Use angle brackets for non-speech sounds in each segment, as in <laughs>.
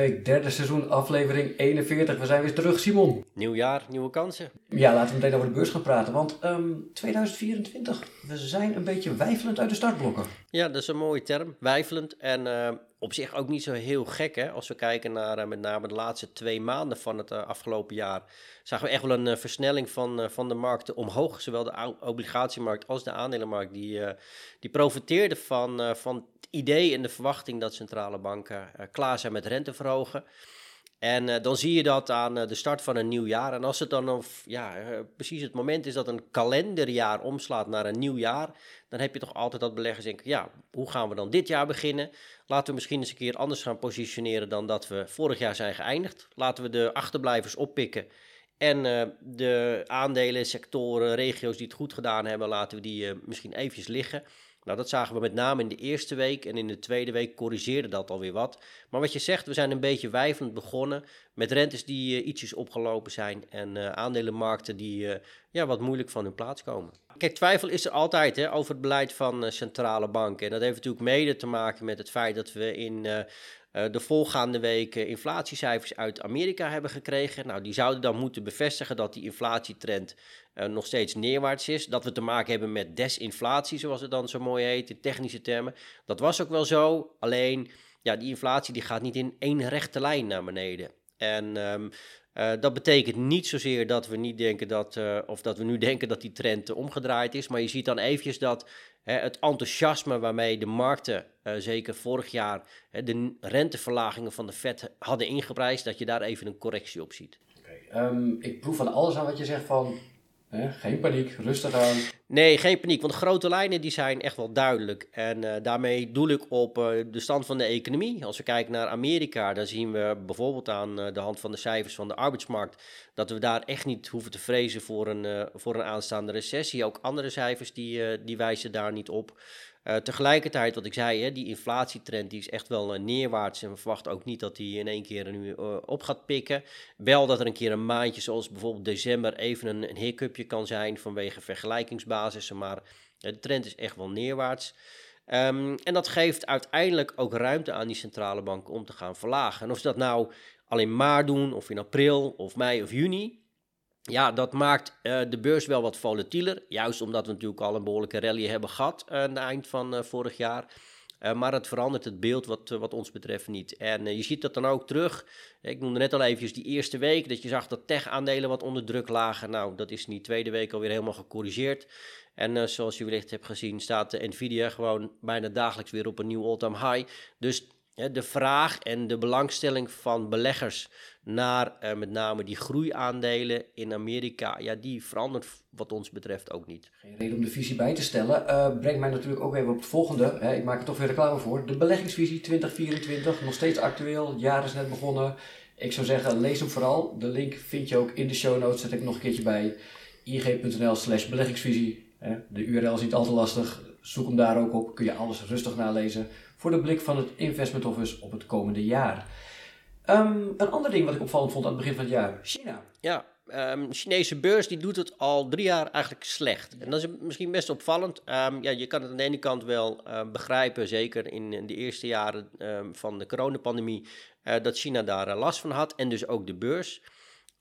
Beursweek, derde seizoen, aflevering 41. We zijn weer terug, Simon. Nieuw jaar, nieuwe kansen. Ja, laten we meteen over de beurs gaan praten. Want 2024, ehm, we zijn een beetje wijfelend uit de startblokken. Ja, dat is een mooie term, wijfelend. En uh, op zich ook niet zo heel gek, hè. Als we kijken naar uh, met name de laatste twee maanden van het uh, afgelopen jaar... zagen we echt wel een versnelling van, van de markten omhoog. Zowel de obligatiemarkt als de aandelenmarkt. Die, die profiteerden van, van idee en de verwachting dat centrale banken klaar zijn met rente verhogen. En uh, dan zie je dat aan uh, de start van een nieuw jaar. En als het dan of, ja, precies het moment is dat een kalenderjaar omslaat naar een nieuw jaar, dan heb je toch altijd dat beleggers denken, ja, hoe gaan we dan dit jaar beginnen? Laten we misschien eens een keer anders gaan positioneren dan dat we vorig jaar zijn geëindigd. Laten we de achterblijvers oppikken. En de aandelen, sectoren, regio's die het goed gedaan hebben, laten we die misschien eventjes liggen. Nou, dat zagen we met name in de eerste week en in de tweede week corrigeerde dat alweer wat. Maar wat je zegt, we zijn een beetje wijfelend begonnen met rentes die uh, ietsjes opgelopen zijn en uh, aandelenmarkten die uh, ja, wat moeilijk van hun plaats komen. Kijk, twijfel is er altijd hè, over het beleid van centrale banken. En dat heeft natuurlijk mede te maken met het feit dat we in de volgaande weken inflatiecijfers uit Amerika hebben gekregen. Nou, die zouden dan moeten bevestigen dat die inflatietrend uh, nog steeds neerwaarts is. Dat we te maken hebben met desinflatie, zoals het dan zo mooi heet in technische termen. Dat was ook wel zo, alleen ja, die inflatie die gaat niet in één rechte lijn naar beneden. En um, uh, dat betekent niet zozeer dat we niet denken dat, uh, of dat we nu <laughs> denken dat die trend omgedraaid is, maar je ziet dan eventjes dat het enthousiasme waarmee de markten, uh, zeker vorig jaar, de renteverlagingen van de Fed hadden ingeprijsd, dat je daar even een correctie op ziet. Ehm, ik proef van alles aan wat je zegt van geen paniek, rustig aan. Nee, geen paniek, want grote lijnen die zijn echt wel duidelijk. En uh, daarmee doel ik op uh, de stand van de economie. Als we kijken naar Amerika, dan zien we bijvoorbeeld aan uh, de hand van de cijfers van de arbeidsmarkt... dat we daar echt niet hoeven te vrezen voor een, voor een aanstaande recessie. Ook andere cijfers die, die wijzen daar niet op. Uh, tegelijkertijd, wat ik zei, hè, die inflatietrend die is echt wel uh, neerwaarts. En we verwachten ook niet dat die in één keer nu uh, op gaat pikken. Wel dat er een keer een maandje, zoals bijvoorbeeld december, even een, een hiccupje kan zijn vanwege vergelijkingsbasissen. Maar de trend is echt wel neerwaarts. Um, en dat geeft uiteindelijk ook ruimte aan die centrale banken om te gaan verlagen. En of ze dat nou alleen maar doen, of in april, of mei of juni, ja, dat maakt uh, de beurs wel wat volatieler. Juist omdat we natuurlijk al een behoorlijke rally hebben gehad uh, aan het eind van uh, vorig jaar. maar het verandert het beeld wat, wat ons betreft niet. En je ziet dat dan ook terug. Ik noemde net al eventjes die eerste week. Dat je zag dat tech-aandelen wat onder druk lagen. Nou, dat is in die tweede week alweer helemaal gecorrigeerd. En zoals je wellicht hebt gezien, staat de Nvidia gewoon bijna dagelijks weer op een nieuw all-time high. Dus de vraag en de belangstelling van beleggers naar uh, met name die groeiaandelen in Amerika, ja, die verandert wat ons betreft ook niet. Geen reden om de visie bij te stellen. Uh, brengt mij natuurlijk ook even op het volgende. Hè, ik maak er toch weer reclame voor. De beleggingsvisie 2024, nog steeds actueel. Het jaar is net begonnen. Ik zou zeggen, lees hem vooral. De link vind je ook in de show notes. Zet ik nog een keertje bij. ig.nl slash beleggingsvisie. De URL is niet al te lastig. Zoek hem daar ook op. Kun je alles rustig nalezen. Voor de blik van het Investment Office op het komende jaar. Um, een ander ding wat ik opvallend vond aan het begin van het jaar, China. Ja, um, Chinese beurs die doet het al drie jaar eigenlijk slecht. En dat is misschien best opvallend. Um, ja, je kan het aan de ene kant wel begrijpen, zeker in, de eerste jaren van de coronapandemie, uh, dat China daar uh, last van had en dus ook de beurs.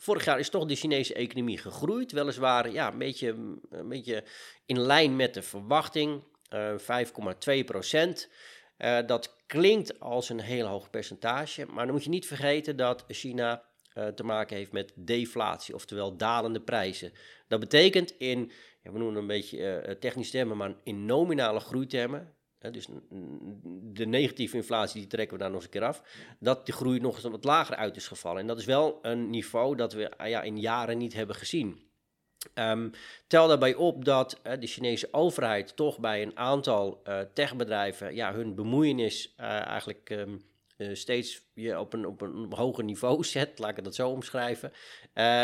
Vorig jaar is toch de Chinese economie gegroeid, weliswaar ja, een, beetje, een beetje in lijn met de verwachting, 5,2 procent. Uh, dat klinkt als een heel hoog percentage, maar dan moet je niet vergeten dat China uh, te maken heeft met deflatie, oftewel dalende prijzen. Dat betekent in, ja, we noemen het een beetje technisch termen, maar in nominale groeitermen, dus de negatieve inflatie, die trekken we daar nog eens een keer af. Dat de groei nog eens wat lager uit is gevallen. En dat is wel een niveau dat we ja, in jaren niet hebben gezien. Um, tel daarbij op dat de Chinese overheid toch bij een aantal uh, techbedrijven ja, hun bemoeienis uh, eigenlijk um, steeds je op, een, op een hoger niveau <laughs> zet, laat ik het zo omschrijven.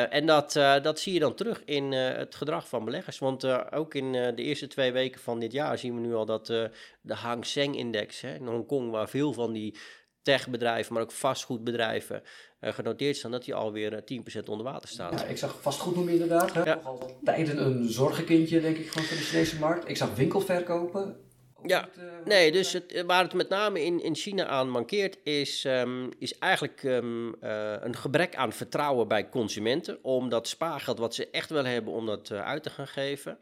en dat, dat zie je dan terug in het gedrag van beleggers. Want ook in de eerste twee weken van dit jaar zien we nu al dat de Hang Seng-index in Hongkong, waar veel van die techbedrijven, maar ook vastgoedbedrijven genoteerd staan, dat die alweer 10% eh, onder water staat. Ja, ik zag vastgoed noemen inderdaad. Hè? Ja. Tijden een zorgenkindje, denk ik, gewoon voor de Chinese markt. Ik zag winkelverkopen Ja, nee, dus het, waar het met name in, in China aan mankeert, is, ehm, is eigenlijk ehm, een gebrek aan vertrouwen bij consumenten. Om dat spaargeld wat ze echt wel hebben, om dat uit te gaan geven.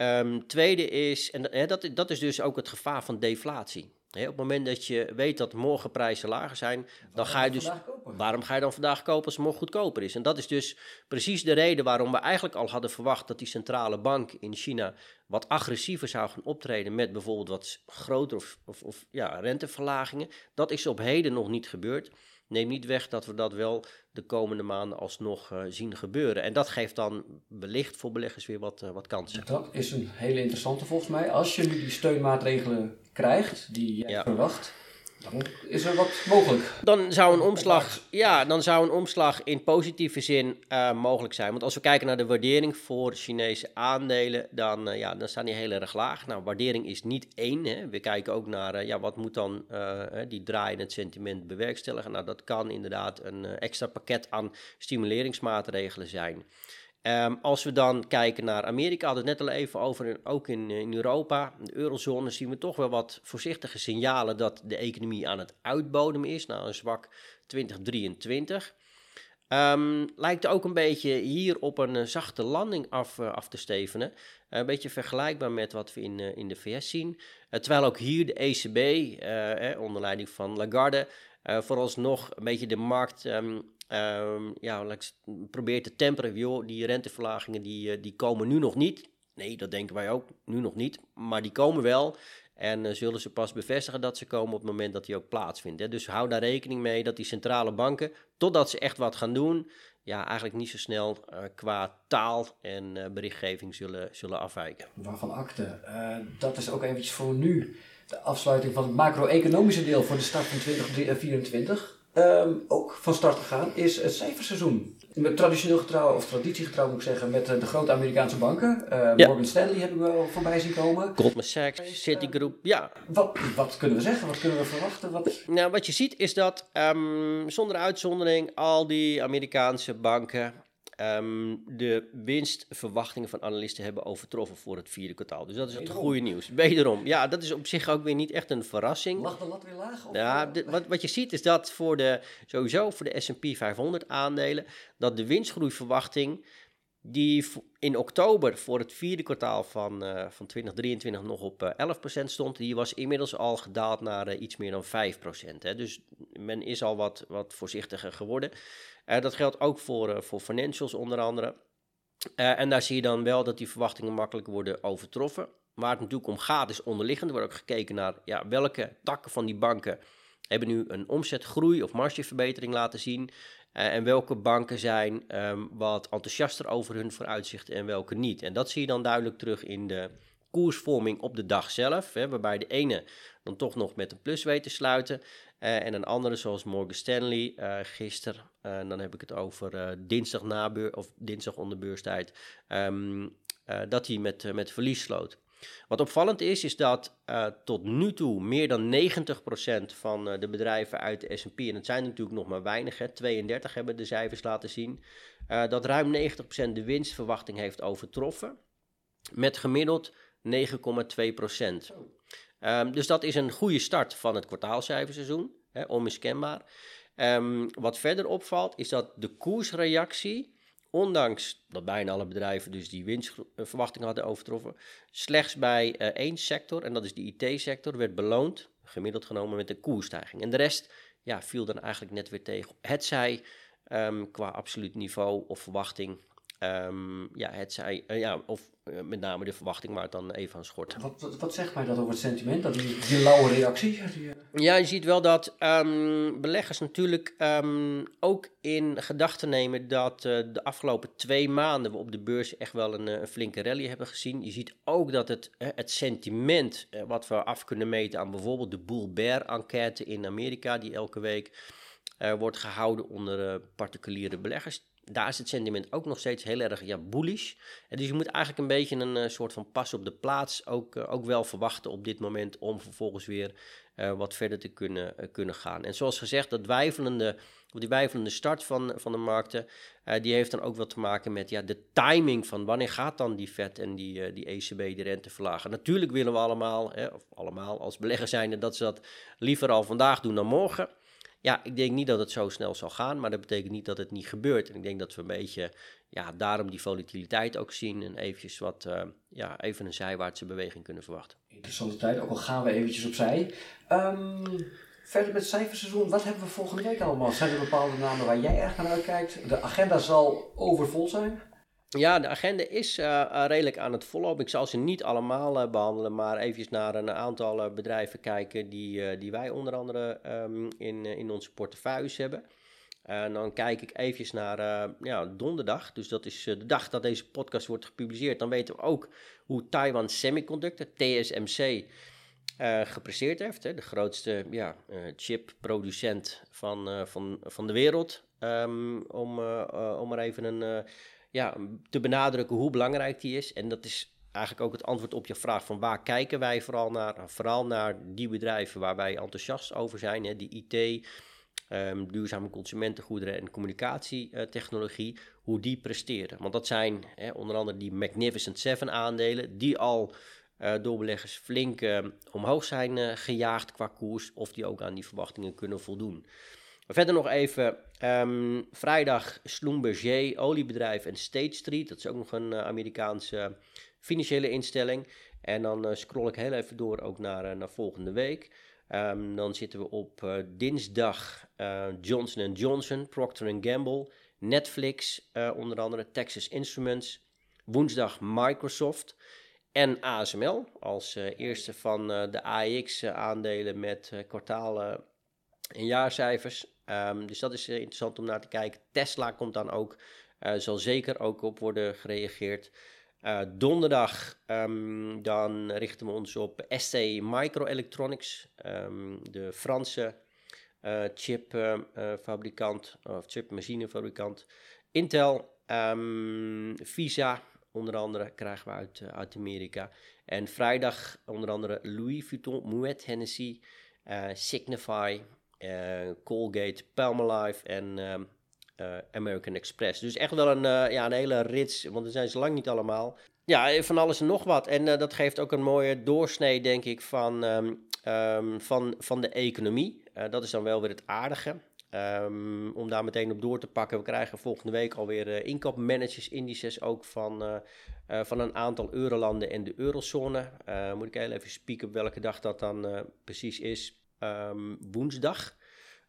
Um, tweede is, en dat, dat is dus ook het gevaar van deflatie. op het moment dat je weet dat morgen prijzen lager zijn, dan ga je dus. Waarom ga je dan vandaag kopen als het morgen goedkoper is? En dat is dus precies de reden waarom we eigenlijk al hadden verwacht dat die centrale bank in China wat agressiever zou gaan optreden met bijvoorbeeld wat grotere of, of, of ja, renteverlagingen. Dat is op heden nog niet gebeurd neem niet weg dat we dat wel de komende maanden alsnog uh, zien gebeuren. En dat geeft dan wellicht voor beleggers weer wat, uh, wat kansen. Dat is een hele interessante volgens mij. Als je nu die steunmaatregelen krijgt die je ja. verwacht, dan is er wat mogelijk. Dan zou een omslag, ja, dan zou een omslag in positieve zin uh, mogelijk zijn. Want als we kijken naar de waardering voor Chinese aandelen, dan, uh, ja, dan staan die heel erg laag. Nou, waardering is niet één. Hè. We kijken ook naar uh, ja, wat moet dan die draaiende het sentiment bewerkstelligen. Nou, dat kan inderdaad een extra pakket aan stimuleringsmaatregelen zijn. Um, als we dan kijken naar Amerika, hadden het net al even over, ook in, in Europa, de eurozone, zien we toch wel wat voorzichtige signalen dat de economie aan het uitbodemen is. Nou, een zwak 2023. Um, ehm, lijkt ook een beetje hier op een uh, zachte landing af, uh, af te stevenen. Een beetje vergelijkbaar met wat we in, in de VS zien. terwijl ook hier de ECB, eh, onder leiding van Lagarde, vooralsnog een beetje de markt um, ja, probeer te temperen. Die renteverlagingen die, eh, die komen nu nog niet. Nee, dat denken wij ook. Nu nog niet. Maar die komen wel. En uh, zullen ze pas bevestigen dat ze komen op het moment dat die ook plaatsvindt. Dus hou daar rekening mee dat die centrale banken, totdat ze echt wat gaan doen, ja, eigenlijk niet zo snel uh, qua taal en uh, berichtgeving zullen, zullen afwijken. Waarvan akte. dat is ook eventjes voor nu de afsluiting van het macro-economische deel voor de start van 2024 um, ook van start gegaan, is het cijferseizoen. Met traditioneel getrouw, of traditiegetrouw moet ik zeggen, met de grote Amerikaanse banken. Uh, Morgan Stanley hebben we al voorbij zien komen. Goldman Sachs, Citigroup, ja. Wat, wat kunnen we zeggen? Wat kunnen we verwachten? Wat... Nou, wat je ziet is dat um, zonder uitzondering al die Amerikaanse banken um, de winstverwachtingen van analisten hebben overtroffen voor het vierde kwartaal. Dus dat is het goede nieuws. Wederom, ja, dat is op zich ook weer niet echt een verrassing. Lag de lat weer laag? Of ja, eh, wat, <laughs> wat je ziet is dat voor de, sowieso voor de S&P 500 aandelen, dat de winstgroeiverwachting die in oktober voor het vierde kwartaal van, uh, van 2023 nog op uh, eh, 11% stond, die was inmiddels al gedaald naar uh, iets meer dan 5%. Hè. Dus men is al wat, wat voorzichtiger geworden. Dat geldt ook voor, voor financials onder andere. En daar zie je dan wel dat die verwachtingen makkelijk worden overtroffen. Waar het natuurlijk om gaat is onderliggend. Er wordt ook gekeken naar ja, welke takken van die banken hebben nu een omzetgroei of margeverbetering laten zien. En welke banken zijn um, wat enthousiaster over hun vooruitzichten en welke niet. En dat zie je dan duidelijk terug in de koersvorming op de dag zelf. Hè, waarbij de ene dan toch nog met een plus weet te sluiten. Uh, en een andere, zoals Morgan Stanley, uh, gisteren, uh, dan heb ik het over dinsdag na beur, of dinsdag onder beurstijd, um, dat hij met, met verlies sloot. Wat opvallend is, is dat tot nu toe meer dan 90% van de bedrijven uit de S&P, en het zijn natuurlijk nog maar weinig, hè, 32 hebben de cijfers laten zien, dat ruim 90% de winstverwachting heeft overtroffen, met gemiddeld 9,2%. Um, dus dat is een goede start van het kwartaalcijferseizoen, hè, onmiskenbaar. Um, wat verder opvalt is dat de koersreactie, ondanks dat bijna alle bedrijven dus die winstverwachting hadden overtroffen, slechts bij uh, één sector, en dat is de IT-sector, werd beloond, gemiddeld genomen met een koersstijging. En de rest ja, viel dan eigenlijk net weer tegen. Het zij um, qua absoluut niveau of verwachting Um, ja, het zij, uh, ja, of uh, met name de verwachting, maar dan even aan schort. Wat, wat, wat, zegt mij dat over het sentiment, dat die, die lauwe reactie? Die, uh... Ja, je ziet wel dat um, beleggers natuurlijk um, ook in gedachten nemen dat de afgelopen twee maanden we op de beurs echt wel een, een flinke rally hebben gezien. Je ziet ook dat het, het sentiment wat we af kunnen meten aan bijvoorbeeld de Bull Bear enquête in Amerika, die elke week wordt gehouden onder particuliere beleggers daar is het sentiment ook nog steeds heel erg ja, bullish. En dus je moet eigenlijk een beetje een soort van pas op de plaats ook, ook wel verwachten op dit moment om vervolgens weer wat verder te kunnen, kunnen gaan. En zoals gezegd, dat wijfelende die wijfelende start van, van de markten, die heeft dan ook wat te maken met ja, de timing van wanneer gaat dan die Fed en die, die ECB de rente verlagen. Natuurlijk willen we allemaal, hè, of allemaal als belegger zijnde, dat ze dat liever al vandaag doen dan morgen. Ja, ik denk niet dat het zo snel zal gaan, maar dat betekent niet dat het niet gebeurt. En ik denk dat we een beetje, ja, daarom die volatiliteit ook zien en eventjes wat, uh, ja, even een zijwaartse beweging kunnen verwachten. Interessante tijd, ook al gaan we eventjes opzij. Um, Verder met het cijferseizoen, wat hebben we volgende week allemaal? Zijn er bepaalde namen waar jij erg naar uitkijkt? De agenda zal overvol zijn. Ja, de agenda is uh, redelijk aan het vollopen. Ik zal ze niet allemaal uh, behandelen, maar even naar een aantal bedrijven kijken die, die wij onder andere um, in, in onze portefeuilles hebben. En dan kijk ik even naar ja, donderdag, dus dat is de dag dat deze podcast wordt gepubliceerd. Dan weten we ook hoe Taiwan Semiconductor, TSMC, gepresteerd heeft. Hè, de grootste ja, chipproducent van, van, van de wereld. Um, om, om maar even een, ja, te benadrukken hoe belangrijk die is. En dat is eigenlijk ook het antwoord op je vraag van waar kijken wij vooral naar? Nou, vooral naar die bedrijven waar wij enthousiast over zijn. Hè, die IT, um, duurzame consumentengoederen en communicatietechnologie. hoe die presteren. Want dat zijn hè, onder andere die Magnificent Seven aandelen die al uh, door beleggers flink uh, omhoog zijn uh, gejaagd qua koers, of die ook aan die verwachtingen kunnen voldoen. Verder nog even, um, vrijdag Schlumberger, oliebedrijf en State Street, dat is ook nog een Amerikaanse financiële instelling. En dan scroll ik heel even door ook naar, naar volgende week. Um, dan zitten we op dinsdag Johnson Johnson, Procter Gamble, Netflix, onder andere Texas Instruments. Woensdag Microsoft. En ASML als uh, eerste van uh, de AX-aandelen uh, met kwartalen en jaarcijfers. Um, dus dat is interessant om naar te kijken. Tesla komt dan ook, zal zeker ook op worden gereageerd. donderdag um, dan richten we ons op ST Microelectronics, um, de Franse chipfabrikant of chipmachinefabrikant. Intel, Visa, onder andere krijgen we uit, uit Amerika. En vrijdag onder andere Louis Vuitton, Moet Hennessy, Signify, Colgate, Palmolive en ehm, American Express. Dus echt wel een, ja, een hele rits, want er zijn ze lang niet allemaal. Ja, van alles en nog wat. En dat geeft ook een mooie doorsnee, denk ik, van, um, um, van, van de economie. dat is dan wel weer het aardige. Om daar meteen op door te pakken, we krijgen volgende week alweer uh, inkoopmanagers indices ook van, van een aantal eurolanden en de eurozone. moet ik heel even spieken op welke dag dat dan precies is. Um, woensdag.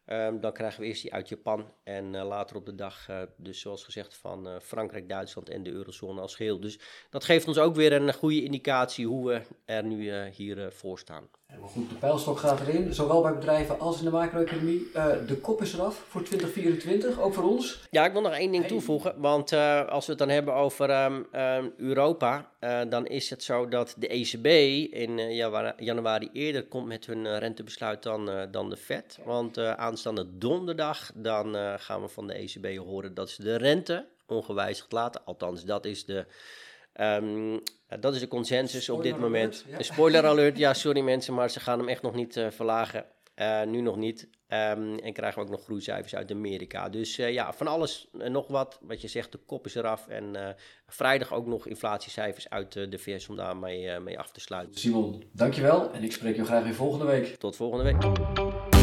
Um, dan krijgen we eerst die uit Japan en later op de dag, dus zoals gezegd, van Frankrijk, Duitsland en de eurozone als geheel. Dus dat geeft ons ook weer een goede indicatie hoe we er nu hier voor staan. Goed, de pijlstok gaat erin, zowel bij bedrijven als in de macro-economie. Uh, de kop is eraf voor 2024, ook voor ons. Ja, ik wil nog één ding toevoegen, want uh, als we het dan hebben over um, um, Europa, uh, dan is het zo dat de ECB in januari eerder komt met hun rentebesluit dan, dan de Fed. Want aanstaande donderdag, dan gaan we van de ECB horen dat ze de rente ongewijzigd laten. Althans, dat is de Um, dat is de consensus op dit moment. Alert, Spoiler alert, ja, sorry mensen, maar ze gaan hem echt nog niet uh, verlagen. Uh, nu nog niet. Um, en krijgen we ook nog groeicijfers uit Amerika. Dus uh, ja, van alles en nog wat. Wat je zegt, de kop is eraf. En vrijdag ook nog inflatiecijfers uit de VS om daarmee mee af te sluiten. Simon, dankjewel. En ik spreek je graag weer volgende week. Tot volgende week.